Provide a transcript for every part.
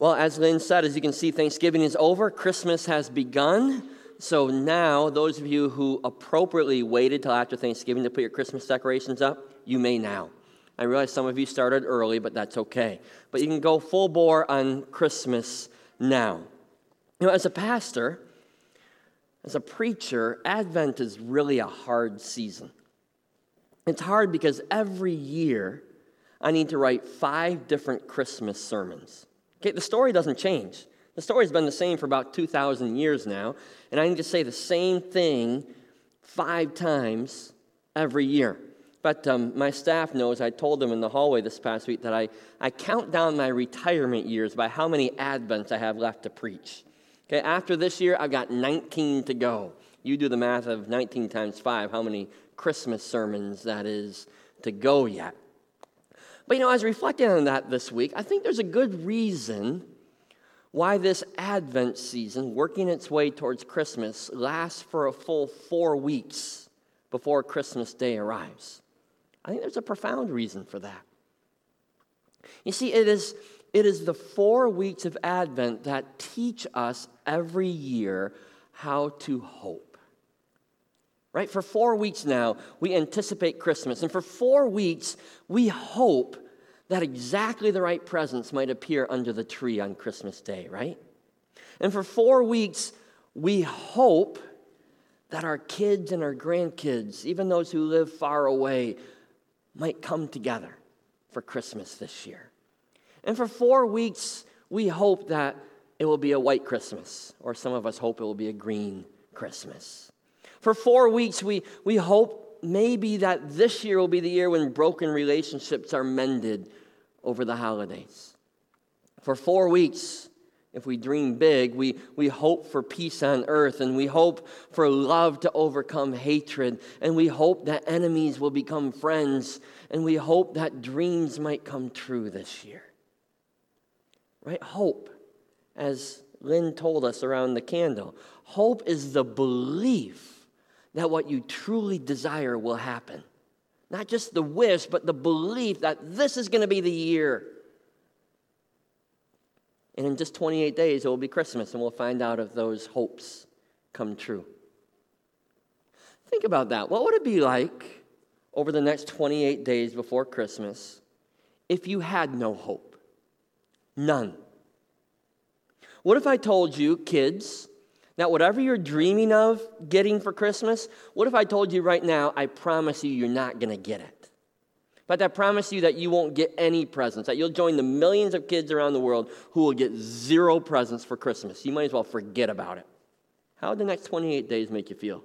Well, as Lynn said, as you can see, Thanksgiving is over, Christmas has begun. So now, those of you who appropriately waited till after Thanksgiving to put your Christmas decorations up, you may now. I realize some of you started early, but that's okay. But you can go full bore on Christmas now. You know, as a pastor, as a preacher, Advent is really a hard season. It's hard because every year I need to write five different Christmas sermons. Okay, the story doesn't change. The story's been the same for about 2,000 years now, and I need to say the same thing five times every year. But um, my staff knows, I told them in the hallway this past week that I, I count down my retirement years by how many Advents I have left to preach. Okay, after this year, I've got 19 to go. You do the math of 19 times 5, how many Christmas sermons that is to go yet. But you know, as reflecting on that this week, I think there's a good reason why this Advent season, working its way towards Christmas, lasts for a full four weeks before Christmas Day arrives. I think there's a profound reason for that. You see, it is, it is the four weeks of Advent that teach us every year how to hope. Right? For four weeks now, we anticipate Christmas. And for four weeks, we hope that exactly the right presents might appear under the tree on Christmas Day, right? And for four weeks, we hope that our kids and our grandkids, even those who live far away, might come together for Christmas this year. And for four weeks, we hope that it will be a white Christmas, or some of us hope it will be a green Christmas. For four weeks, we, we hope maybe that this year will be the year when broken relationships are mended over the holidays. For four weeks, if we dream big, we, we hope for peace on earth and we hope for love to overcome hatred and we hope that enemies will become friends and we hope that dreams might come true this year. Right? Hope, as Lynn told us around the candle, hope is the belief that what you truly desire will happen. Not just the wish, but the belief that this is going to be the year. And in just 28 days, it will be Christmas, and we'll find out if those hopes come true. Think about that. What would it be like over the next 28 days before Christmas if you had no hope? None. What if I told you, kids, now, whatever you're dreaming of getting for Christmas, what if I told you right now, I promise you, you're not going to get it? But I promise you that you won't get any presents, that you'll join the millions of kids around the world who will get zero presents for Christmas. You might as well forget about it. How would the next 28 days make you feel?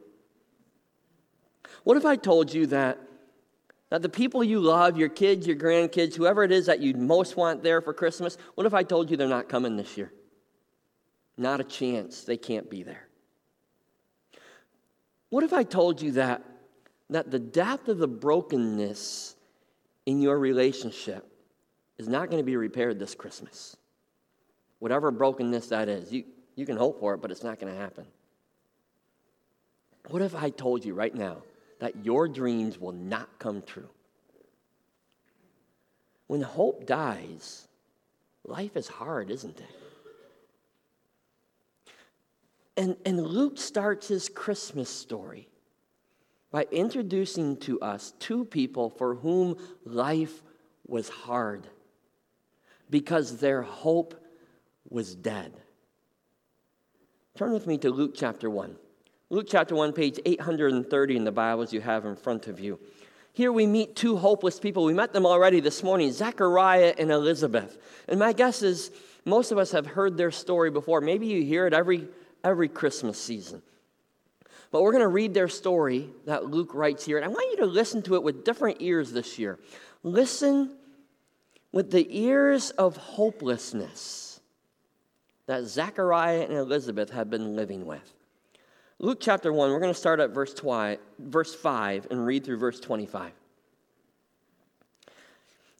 What if I told you that, that the people you love, your kids, your grandkids, whoever it is that you most want there for Christmas, what if I told you they're not coming this year? Not a chance. They can't be there. What if I told you that, that the depth of the brokenness in your relationship is not going to be repaired this Christmas? Whatever brokenness that is, you, you can hope for it, but it's not going to happen. What if I told you right now that your dreams will not come true? When hope dies, life is hard, isn't it? And, and Luke starts his Christmas story by introducing to us two people for whom life was hard because their hope was dead. Turn with me to Luke chapter 1. Luke chapter 1, page 830 in the Bibles you have in front of you. Here we meet two hopeless people. We met them already this morning, Zechariah and Elizabeth. And my guess is most of us have heard their story before. Maybe you hear it every every Christmas season. But we're going to read their story that Luke writes here, and I want you to listen to it with different ears this year. Listen with the ears of hopelessness that Zechariah and Elizabeth have been living with. Luke chapter 1, we're going to start at verse, twi- verse 5 and read through verse 25.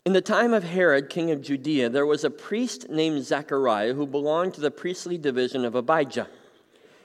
In the time of Herod, king of Judea, there was a priest named Zechariah who belonged to the priestly division of Abijah.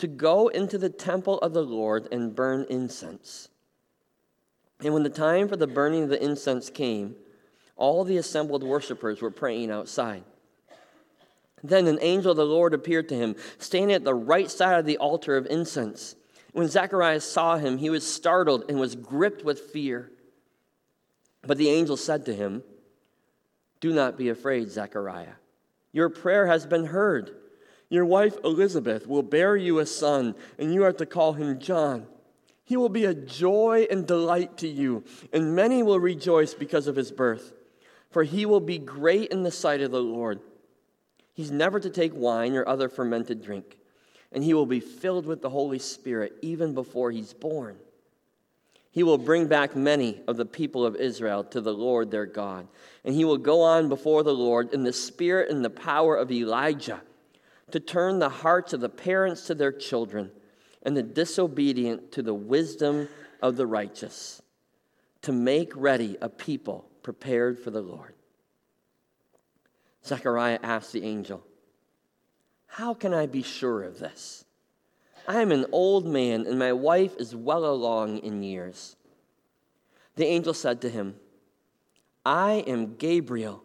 to go into the temple of the Lord and burn incense. And when the time for the burning of the incense came, all the assembled worshippers were praying outside. Then an angel of the Lord appeared to him, standing at the right side of the altar of incense. When Zacharias saw him, he was startled and was gripped with fear. But the angel said to him, Do not be afraid, Zechariah. Your prayer has been heard. Your wife Elizabeth will bear you a son, and you are to call him John. He will be a joy and delight to you, and many will rejoice because of his birth. For he will be great in the sight of the Lord. He's never to take wine or other fermented drink, and he will be filled with the Holy Spirit even before he's born. He will bring back many of the people of Israel to the Lord their God, and he will go on before the Lord in the spirit and the power of Elijah to turn the hearts of the parents to their children and the disobedient to the wisdom of the righteous, to make ready a people prepared for the Lord. Zechariah asked the angel, How can I be sure of this? I am an old man, and my wife is well along in years. The angel said to him, I am Gabriel.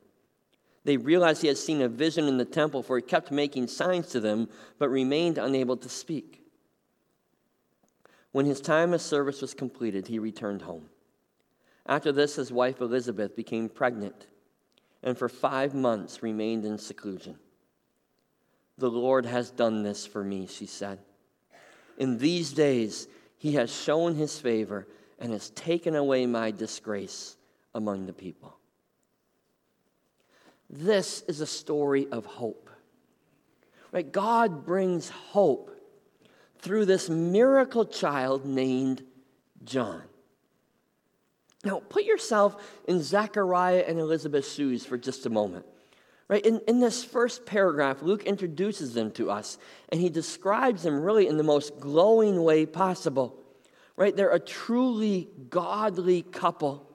They realized he had seen a vision in the temple, for he kept making signs to them, but remained unable to speak. When his time of service was completed, he returned home. After this, his wife Elizabeth became pregnant, and for five months remained in seclusion. The Lord has done this for me, she said. In these days, he has shown his favor and has taken away my disgrace among the people. This is a story of hope. Right? God brings hope through this miracle child named John. Now, put yourself in Zechariah and Elizabeth's shoes for just a moment. Right? In, in this first paragraph, Luke introduces them to us, and he describes them really in the most glowing way possible. Right? They're a truly godly couple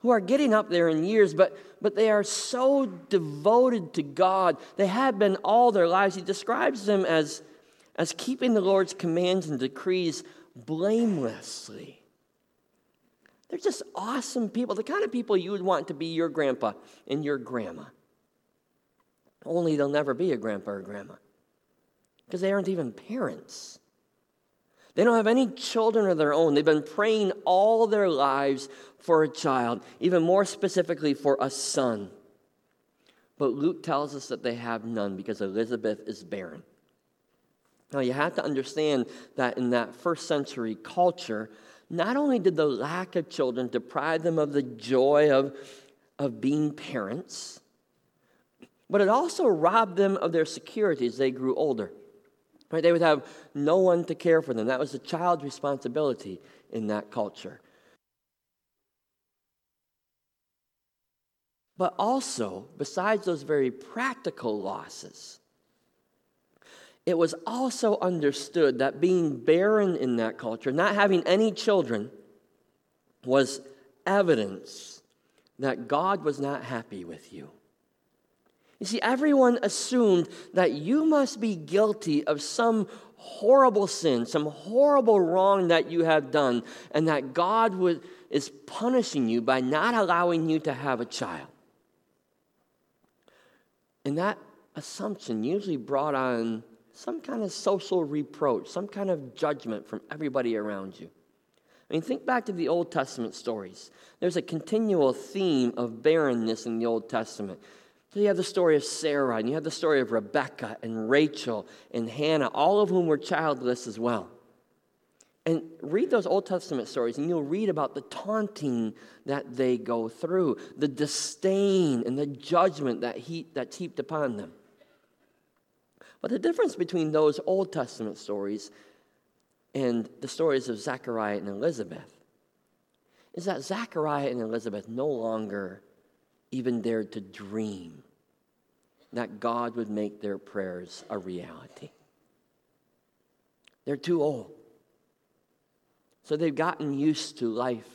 who are getting up there in years, but, but they are so devoted to God. They have been all their lives. He describes them as, as keeping the Lord's commands and decrees blamelessly. They're just awesome people, the kind of people you would want to be your grandpa and your grandma. Only they'll never be a grandpa or grandma because they aren't even parents. They don't have any children of their own. They've been praying all their lives for a child, even more specifically for a son. But Luke tells us that they have none because Elizabeth is barren. Now, you have to understand that in that first century culture, not only did the lack of children deprive them of the joy of, of being parents, but it also robbed them of their security as they grew older. Right? They would have no one to care for them. That was the child's responsibility in that culture. But also, besides those very practical losses, it was also understood that being barren in that culture, not having any children, was evidence that God was not happy with you. You see, everyone assumed that you must be guilty of some horrible sin, some horrible wrong that you have done, and that God would, is punishing you by not allowing you to have a child. And that assumption usually brought on some kind of social reproach, some kind of judgment from everybody around you. I mean, think back to the Old Testament stories. There's a continual theme of barrenness in the Old Testament. So you have the story of Sarah, and you have the story of Rebecca and Rachel and Hannah, all of whom were childless as well. And read those Old Testament stories, and you'll read about the taunting that they go through, the disdain and the judgment that he, that's heaped upon them. But the difference between those Old Testament stories and the stories of Zechariah and Elizabeth is that Zechariah and Elizabeth no longer even dared to dream that God would make their prayers a reality. They're too old. So they've gotten used to life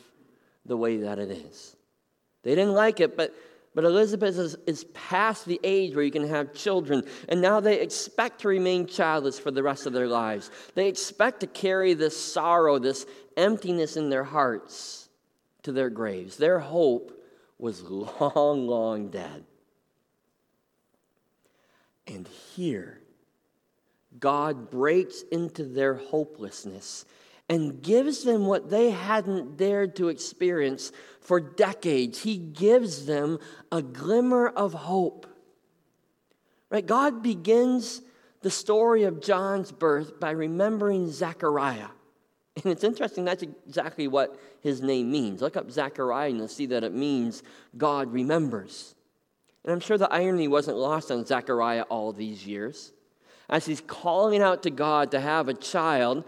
the way that it is. They didn't like it, but, but Elizabeth is, is past the age where you can have children, and now they expect to remain childless for the rest of their lives. They expect to carry this sorrow, this emptiness in their hearts to their graves. Their hope was long, long dead. And here, God breaks into their hopelessness and gives them what they hadn't dared to experience for decades. He gives them a glimmer of hope. Right? God begins the story of John's birth by remembering Zechariah. And it's interesting, that's exactly what his name means. Look up Zechariah and you'll see that it means God remembers. And I'm sure the irony wasn't lost on Zechariah all these years. As he's calling out to God to have a child,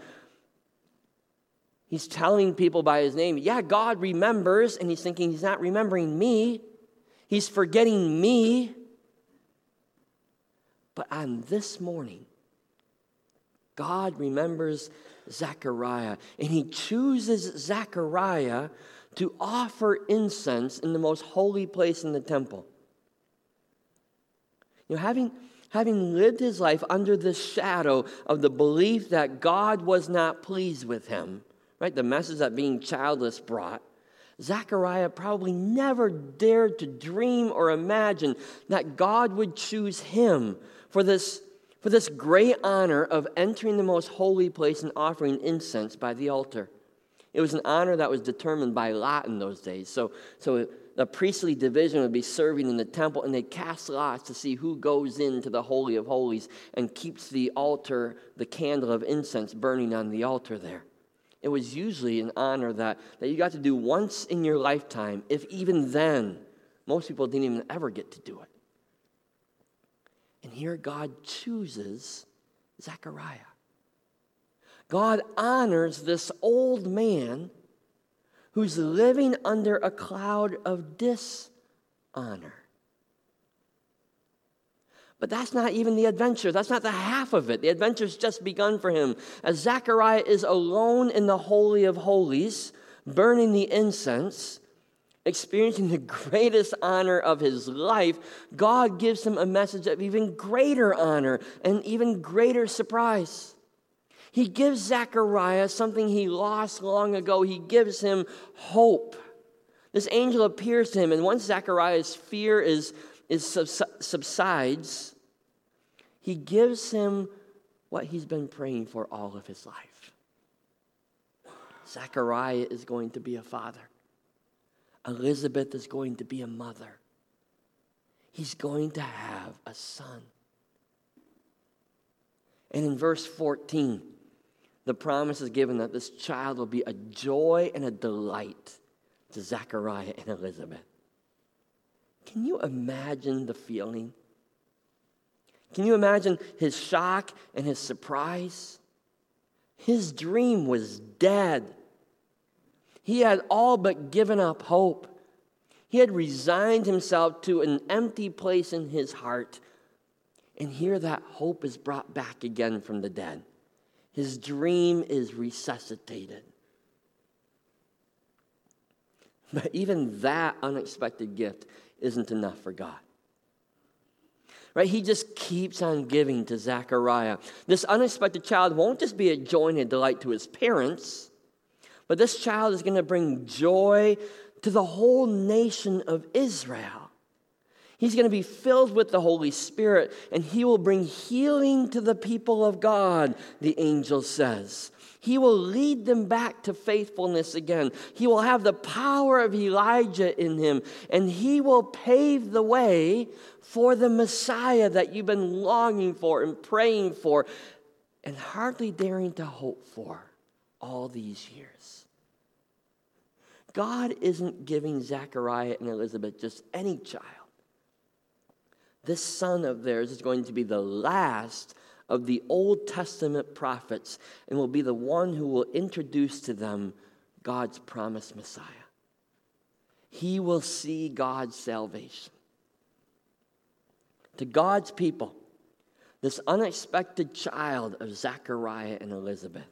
He's telling people by his name, yeah, God remembers, and he's thinking he's not remembering me, he's forgetting me. But on this morning, God remembers Zechariah, and he chooses Zechariah to offer incense in the most holy place in the temple. You know, having, having lived his life under the shadow of the belief that God was not pleased with him, right? The message that being childless brought. Zechariah probably never dared to dream or imagine that God would choose him for this, for this great honor of entering the most holy place and offering incense by the altar. It was an honor that was determined by lot in those days. So, so the priestly division would be serving in the temple, and they'd cast lots to see who goes into the Holy of Holies and keeps the altar, the candle of incense burning on the altar there. It was usually an honor that, that you got to do once in your lifetime, if even then. Most people didn't even ever get to do it. And here God chooses Zechariah. God honors this old man who's living under a cloud of dishonor. But that's not even the adventure. That's not the half of it. The adventure's just begun for him. As Zechariah is alone in the Holy of Holies, burning the incense, experiencing the greatest honor of his life, God gives him a message of even greater honor and even greater surprise. He gives Zechariah something he lost long ago. He gives him hope. This angel appears to him, and once Zechariah's fear is is subsides, he gives him what he's been praying for all of his life. Zechariah is going to be a father. Elizabeth is going to be a mother. He's going to have a son. And in verse 14, the promise is given that this child will be a joy and a delight to Zechariah and Elizabeth. Can you imagine the feeling? Can you imagine his shock and his surprise? His dream was dead. He had all but given up hope. He had resigned himself to an empty place in his heart. And here that hope is brought back again from the dead. His dream is resuscitated. But even that unexpected gift isn't enough for God. Right? He just keeps on giving to Zechariah. This unexpected child won't just be a joy and a delight to his parents, but this child is going to bring joy to the whole nation of Israel. He's going to be filled with the Holy Spirit, and he will bring healing to the people of God, the angel says. He will lead them back to faithfulness again. He will have the power of Elijah in him, and he will pave the way for the Messiah that you've been longing for and praying for and hardly daring to hope for all these years. God isn't giving Zechariah and Elizabeth just any child. This son of theirs is going to be the last of the Old Testament prophets and will be the one who will introduce to them God's promised Messiah. He will see God's salvation. To God's people, this unexpected child of Zechariah and Elizabeth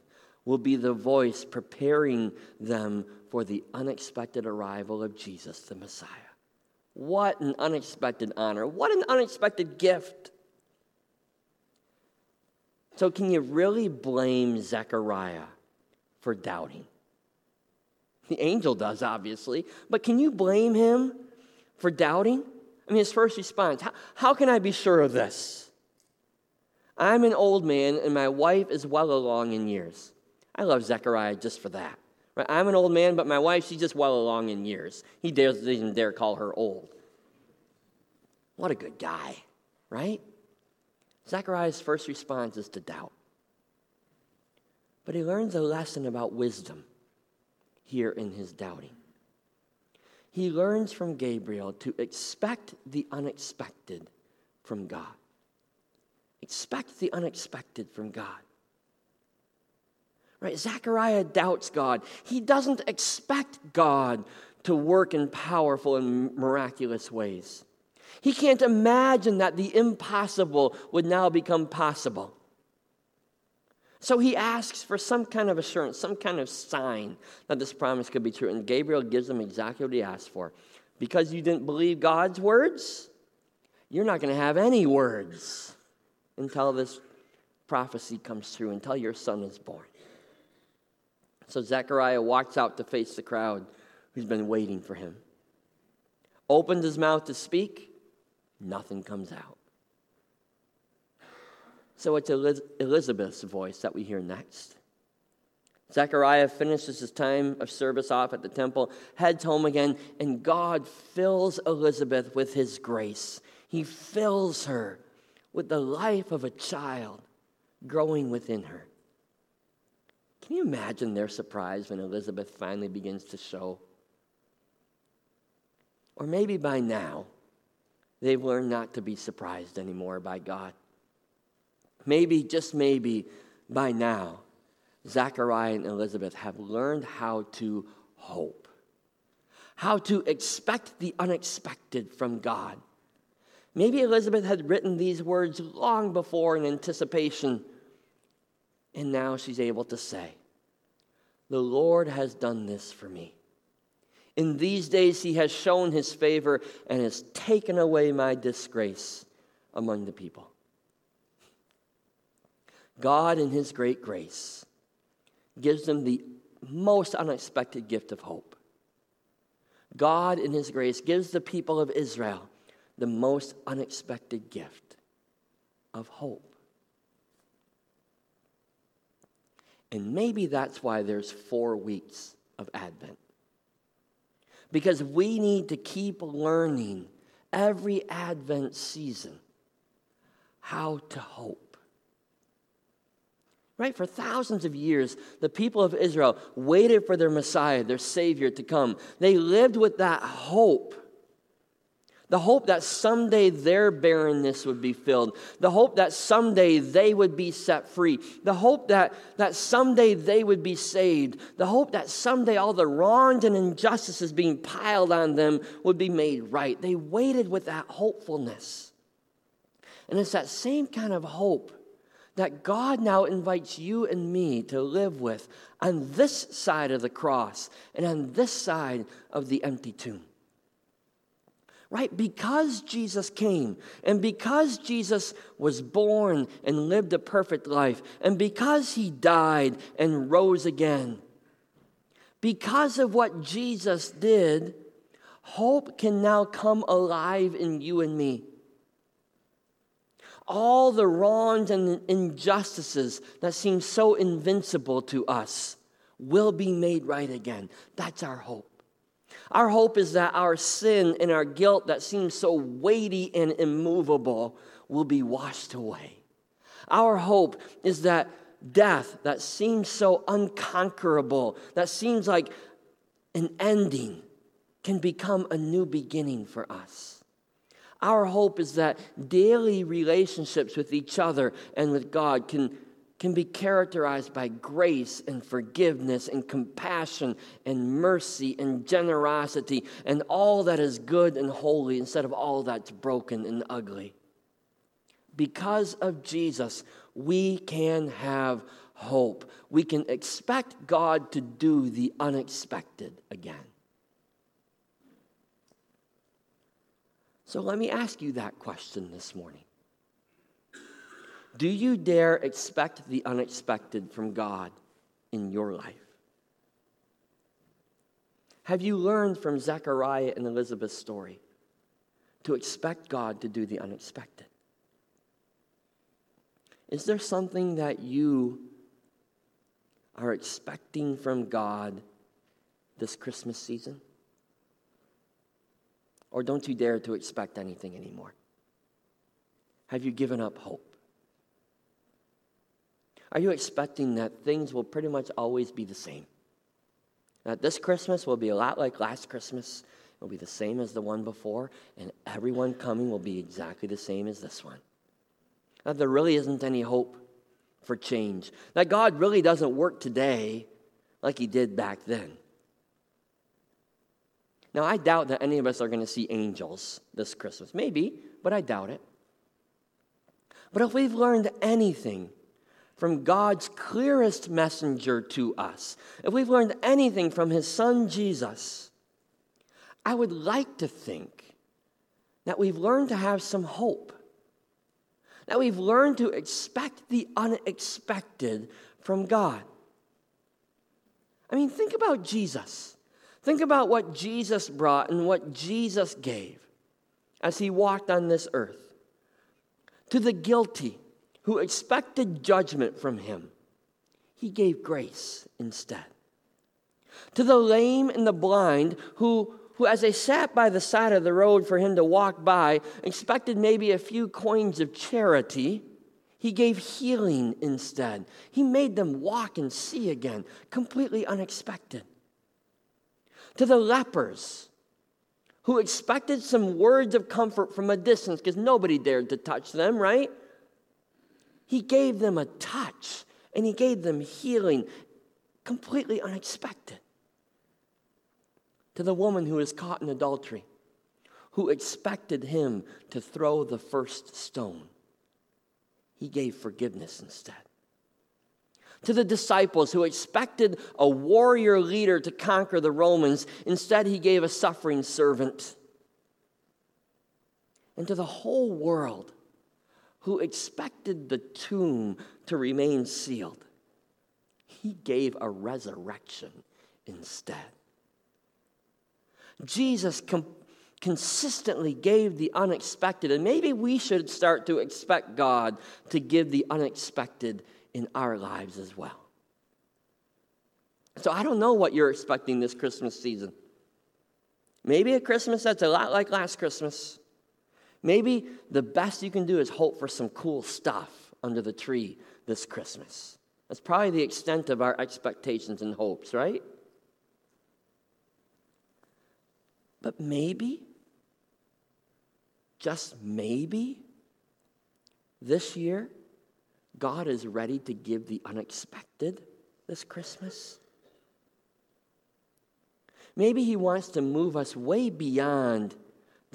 will be the voice preparing them for the unexpected arrival of Jesus, the Messiah. What an unexpected honor. What an unexpected gift. So, can you really blame Zechariah for doubting? The angel does, obviously, but can you blame him for doubting? I mean, his first response how, how can I be sure of this? I'm an old man, and my wife is well along in years. I love Zechariah just for that. Right? I'm an old man, but my wife, she's just well along in years. He doesn't even dare call her old. What a good guy, right? Zechariah's first response is to doubt. But he learns a lesson about wisdom here in his doubting. He learns from Gabriel to expect the unexpected from God. Expect the unexpected from God. Right? Zechariah doubts God. He doesn't expect God to work in powerful and miraculous ways. He can't imagine that the impossible would now become possible. So he asks for some kind of assurance, some kind of sign that this promise could be true. And Gabriel gives him exactly what he asked for. Because you didn't believe God's words, you're not going to have any words until this prophecy comes true, until your son is born. So Zechariah walks out to face the crowd who's been waiting for him. Opens his mouth to speak, nothing comes out. So it's Elizabeth's voice that we hear next. Zechariah finishes his time of service off at the temple, heads home again, and God fills Elizabeth with his grace. He fills her with the life of a child growing within her. Can you imagine their surprise when Elizabeth finally begins to show? Or maybe by now, they've learned not to be surprised anymore by God. Maybe, just maybe, by now, Zechariah and Elizabeth have learned how to hope, how to expect the unexpected from God. Maybe Elizabeth had written these words long before in anticipation, and now she's able to say, The Lord has done this for me. In these days, he has shown his favor and has taken away my disgrace among the people. God, in his great grace, gives them the most unexpected gift of hope. God, in his grace, gives the people of Israel the most unexpected gift of hope. And maybe that's why there's four weeks of Advent because we need to keep learning every Advent season how to hope. Right? For thousands of years, the people of Israel waited for their Messiah, their Savior, to come. They lived with that hope the hope that someday their barrenness would be filled. The hope that someday they would be set free. The hope that, that someday they would be saved. The hope that someday all the wrongs and injustices being piled on them would be made right. They waited with that hopefulness. And it's that same kind of hope that God now invites you and me to live with on this side of the cross and on this side of the empty tomb right? Because Jesus came, and because Jesus was born and lived a perfect life, and because he died and rose again, because of what Jesus did, Hope can now come alive in you and me. All the wrongs and injustices that seem so invincible to us will be made right again. That's our hope. Our hope is that our sin and our guilt that seems so weighty and immovable will be washed away. Our hope is that death that seems so unconquerable, that seems like an ending, can become a new beginning for us. Our hope is that daily relationships with each other and with God can, can be characterized by grace and forgiveness and compassion and mercy and generosity and all that is good and holy instead of all that's broken and ugly. Because of Jesus, we can have hope. We can expect God to do the unexpected again. So let me ask you that question this morning. Do you dare expect the unexpected from God in your life? Have you learned from Zechariah and Elizabeth's story to expect God to do the unexpected? Is there something that you are expecting from God this Christmas season? Or don't you dare to expect anything anymore? Have you given up hope? Are you expecting that things will pretty much always be the same? That this Christmas will be a lot like last Christmas, it'll be the same as the one before, and everyone coming will be exactly the same as this one that there really isn't any hope for change, that God really doesn't work today like he did back then. Now, I doubt that any of us are going to see angels this Christmas. Maybe, but I doubt it. But if we've learned anything from God's clearest messenger to us, if we've learned anything from his son Jesus, I would like to think that we've learned to have some hope that we've learned to expect the unexpected from God. I mean, think about Jesus. Think about what Jesus brought and what Jesus gave as he walked on this earth. To the guilty who expected judgment from him, he gave grace instead. To the lame and the blind who who, as they sat by the side of the road for him to walk by, expected maybe a few coins of charity, he gave healing instead. He made them walk and see again, completely unexpected. To the lepers, who expected some words of comfort from a distance because nobody dared to touch them, right? He gave them a touch and he gave them healing, completely unexpected to the woman who was caught in adultery, who expected him to throw the first stone. He gave forgiveness instead. To the disciples who expected a warrior leader to conquer the Romans, instead, he gave a suffering servant. And to the whole world who expected the tomb to remain sealed, he gave a resurrection instead. Jesus com- consistently gave the unexpected, and maybe we should start to expect God to give the unexpected in our lives as well. So I don't know what you're expecting this Christmas season. Maybe a Christmas that's a lot like last Christmas. Maybe the best you can do is hope for some cool stuff under the tree this Christmas. That's probably the extent of our expectations and hopes, right? But maybe, just maybe, this year, God is ready to give the unexpected this Christmas. Maybe He wants to move us way beyond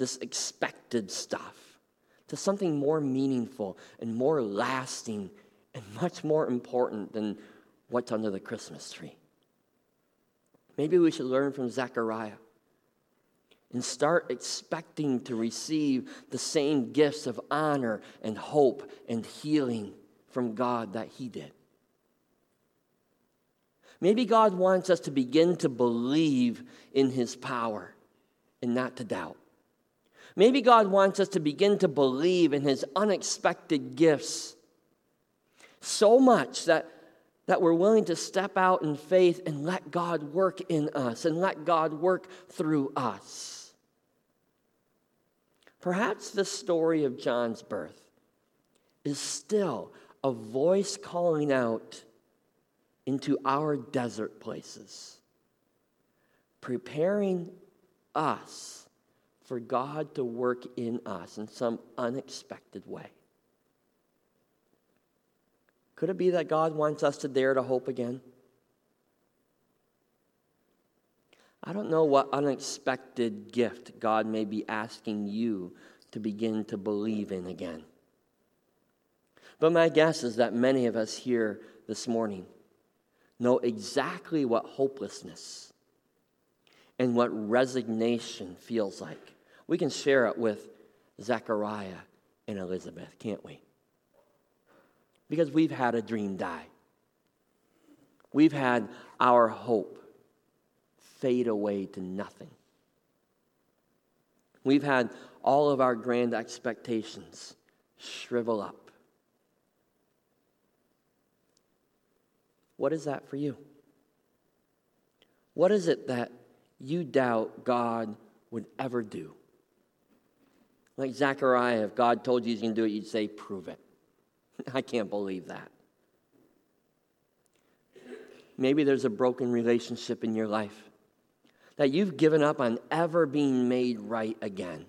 this expected stuff to something more meaningful and more lasting and much more important than what's under the Christmas tree. Maybe we should learn from Zechariah and start expecting to receive the same gifts of honor and hope and healing from God that He did. Maybe God wants us to begin to believe in His power and not to doubt. Maybe God wants us to begin to believe in his unexpected gifts so much that, that we're willing to step out in faith and let God work in us and let God work through us. Perhaps the story of John's birth is still a voice calling out into our desert places, preparing us for God to work in us in some unexpected way. Could it be that God wants us to dare to hope again? I don't know what unexpected gift God may be asking you to begin to believe in again. But my guess is that many of us here this morning know exactly what hopelessness and what resignation feels like. We can share it with Zechariah and Elizabeth, can't we? Because we've had a dream die. We've had our hope fade away to nothing. We've had all of our grand expectations shrivel up. What is that for you? What is it that you doubt God would ever do? Like Zechariah, if God told you he's going to do it, you'd say, prove it. I can't believe that. Maybe there's a broken relationship in your life that you've given up on ever being made right again.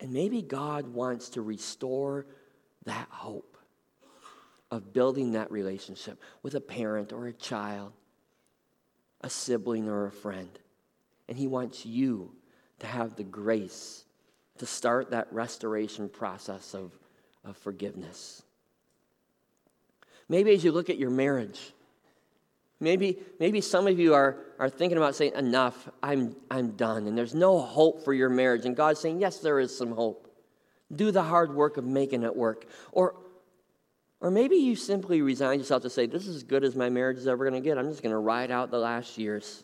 And maybe God wants to restore that hope of building that relationship with a parent or a child, a sibling or a friend. And He wants you to have the grace to start that restoration process of, of forgiveness. Maybe as you look at your marriage, maybe, maybe some of you are, are thinking about saying, Enough, I'm, I'm done, and there's no hope for your marriage. And God's saying, Yes, there is some hope. Do the hard work of making it work. Or, or maybe you simply resign yourself to say, This is as good as my marriage is ever going to get. I'm just going to ride out the last years.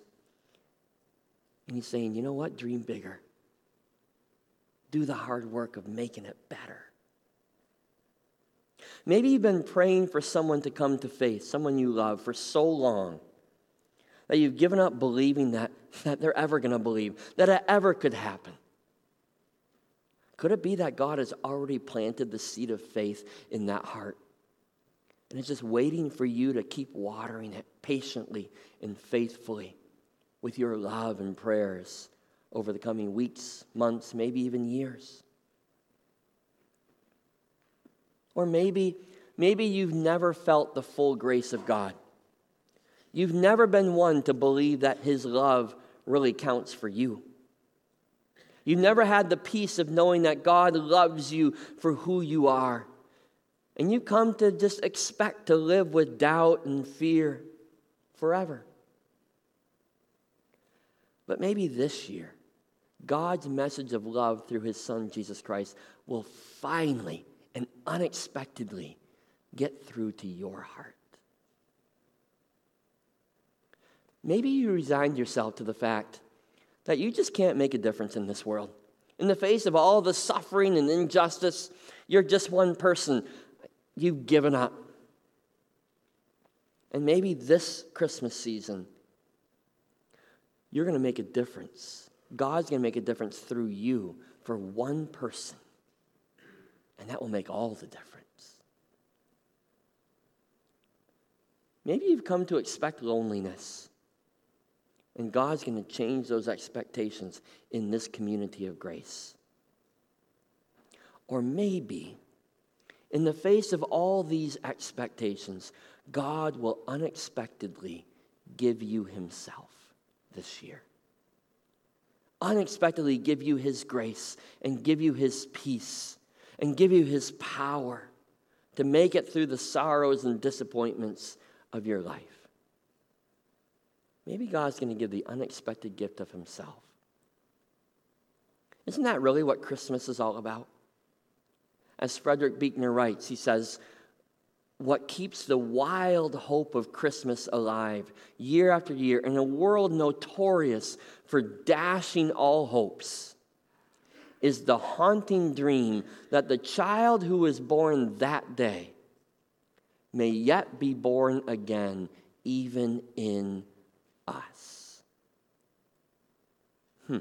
And he's saying, You know what? Dream bigger. Do the hard work of making it better. Maybe you've been praying for someone to come to faith, someone you love, for so long that you've given up believing that, that they're ever going to believe, that it ever could happen. Could it be that God has already planted the seed of faith in that heart? And it's just waiting for you to keep watering it patiently and faithfully with your love and prayers over the coming weeks, months, maybe even years. Or maybe, maybe you've never felt the full grace of God. You've never been one to believe that His love really counts for you. You've never had the peace of knowing that God loves you for who you are and you come to just expect to live with doubt and fear forever. But maybe this year, God's message of love through his son Jesus Christ will finally and unexpectedly get through to your heart. Maybe you resigned yourself to the fact that you just can't make a difference in this world. In the face of all the suffering and injustice, you're just one person You've given up. And maybe this Christmas season, you're going to make a difference. God's going to make a difference through you for one person. And that will make all the difference. Maybe you've come to expect loneliness. And God's going to change those expectations in this community of grace. Or maybe in the face of all these expectations, God will unexpectedly give you Himself this year. Unexpectedly give you His grace and give you His peace and give you His power to make it through the sorrows and disappointments of your life. Maybe God's going to give the unexpected gift of Himself. Isn't that really what Christmas is all about? As Frederick Buechner writes, he says, what keeps the wild hope of Christmas alive year after year in a world notorious for dashing all hopes is the haunting dream that the child who was born that day may yet be born again, even in us. Hmm.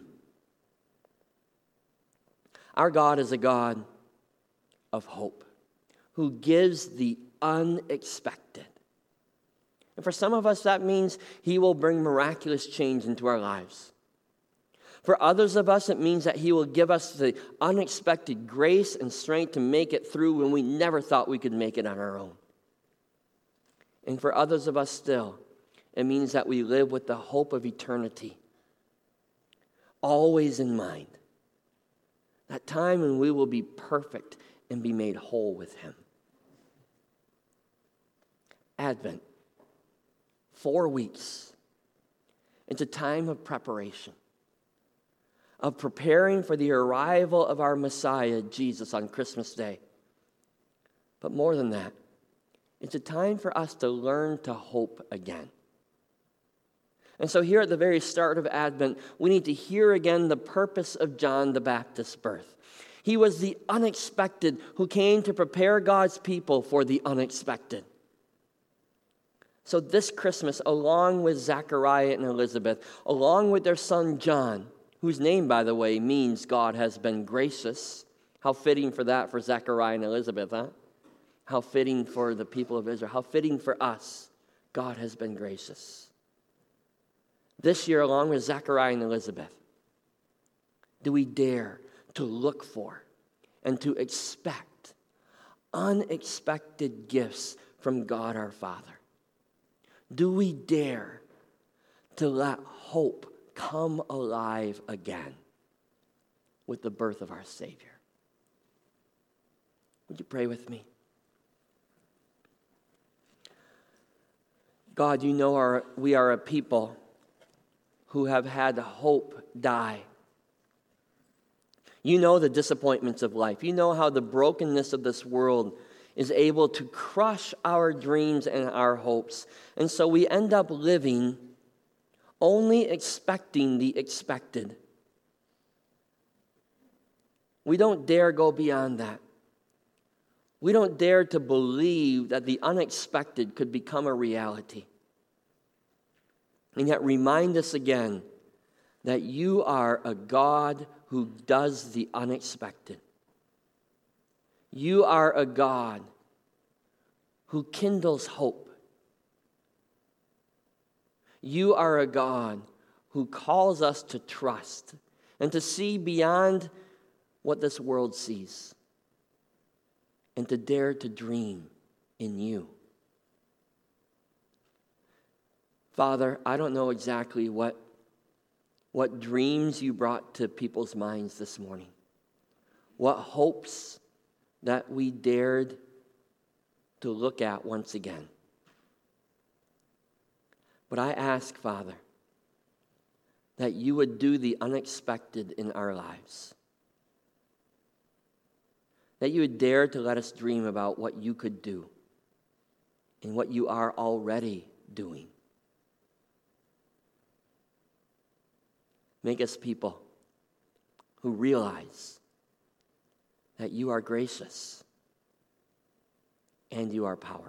Our God is a God of hope who gives the unexpected. And for some of us, that means He will bring miraculous change into our lives. For others of us, it means that He will give us the unexpected grace and strength to make it through when we never thought we could make it on our own. And for others of us still, it means that we live with the hope of eternity, always in mind. That time when we will be perfect and be made whole with Him. Advent, four weeks. It's a time of preparation, of preparing for the arrival of our Messiah, Jesus, on Christmas Day. But more than that, it's a time for us to learn to hope again. And so, here at the very start of Advent, we need to hear again the purpose of John the Baptist's birth. He was the unexpected who came to prepare God's people for the unexpected. So, this Christmas, along with Zechariah and Elizabeth, along with their son John, whose name, by the way, means God has been gracious, how fitting for that for Zechariah and Elizabeth, huh? How fitting for the people of Israel. How fitting for us. God has been gracious. This year, along with Zechariah and Elizabeth, do we dare to look for and to expect unexpected gifts from God our Father? Do we dare to let hope come alive again with the birth of our Savior? Would you pray with me? God, you know our, we are a people who have had hope die. You know the disappointments of life. You know how the brokenness of this world is able to crush our dreams and our hopes. And so we end up living only expecting the expected. We don't dare go beyond that. We don't dare to believe that the unexpected could become a reality. And yet, remind us again that you are a God who does the unexpected. You are a God who kindles hope. You are a God who calls us to trust and to see beyond what this world sees and to dare to dream in you. Father, I don't know exactly what, what dreams you brought to people's minds this morning, what hopes that we dared to look at once again. But I ask, Father, that you would do the unexpected in our lives. That you would dare to let us dream about what you could do and what you are already doing. Make us people who realize that you are gracious and you are powerful.